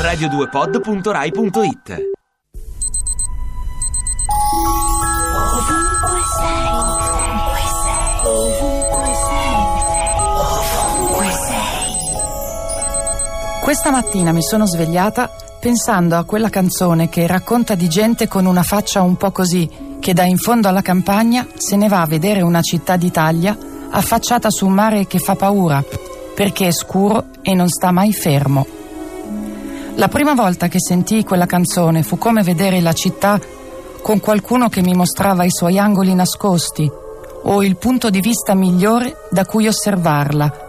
radio2pod.rai.it Ovunque sei, ovunque sei, ovunque sei, ovunque sei. Questa mattina mi sono svegliata pensando a quella canzone che racconta di gente con una faccia un po' così, che da in fondo alla campagna se ne va a vedere una città d'Italia affacciata su un mare che fa paura, perché è scuro e non sta mai fermo. La prima volta che sentii quella canzone fu come vedere la città con qualcuno che mi mostrava i suoi angoli nascosti o il punto di vista migliore da cui osservarla,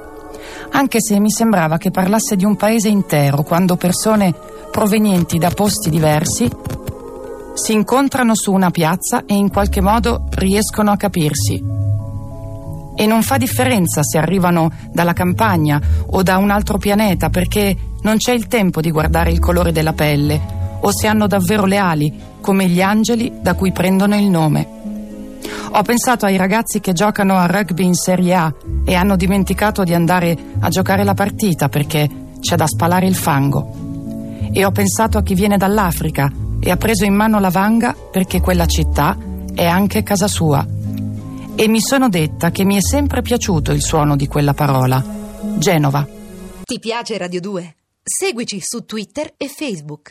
anche se mi sembrava che parlasse di un paese intero quando persone provenienti da posti diversi si incontrano su una piazza e in qualche modo riescono a capirsi. E non fa differenza se arrivano dalla campagna o da un altro pianeta perché non c'è il tempo di guardare il colore della pelle o se hanno davvero le ali, come gli angeli da cui prendono il nome. Ho pensato ai ragazzi che giocano a rugby in Serie A e hanno dimenticato di andare a giocare la partita perché c'è da spalare il fango. E ho pensato a chi viene dall'Africa e ha preso in mano la vanga perché quella città è anche casa sua. E mi sono detta che mi è sempre piaciuto il suono di quella parola. Genova. Ti piace Radio 2? Seguici su Twitter e Facebook.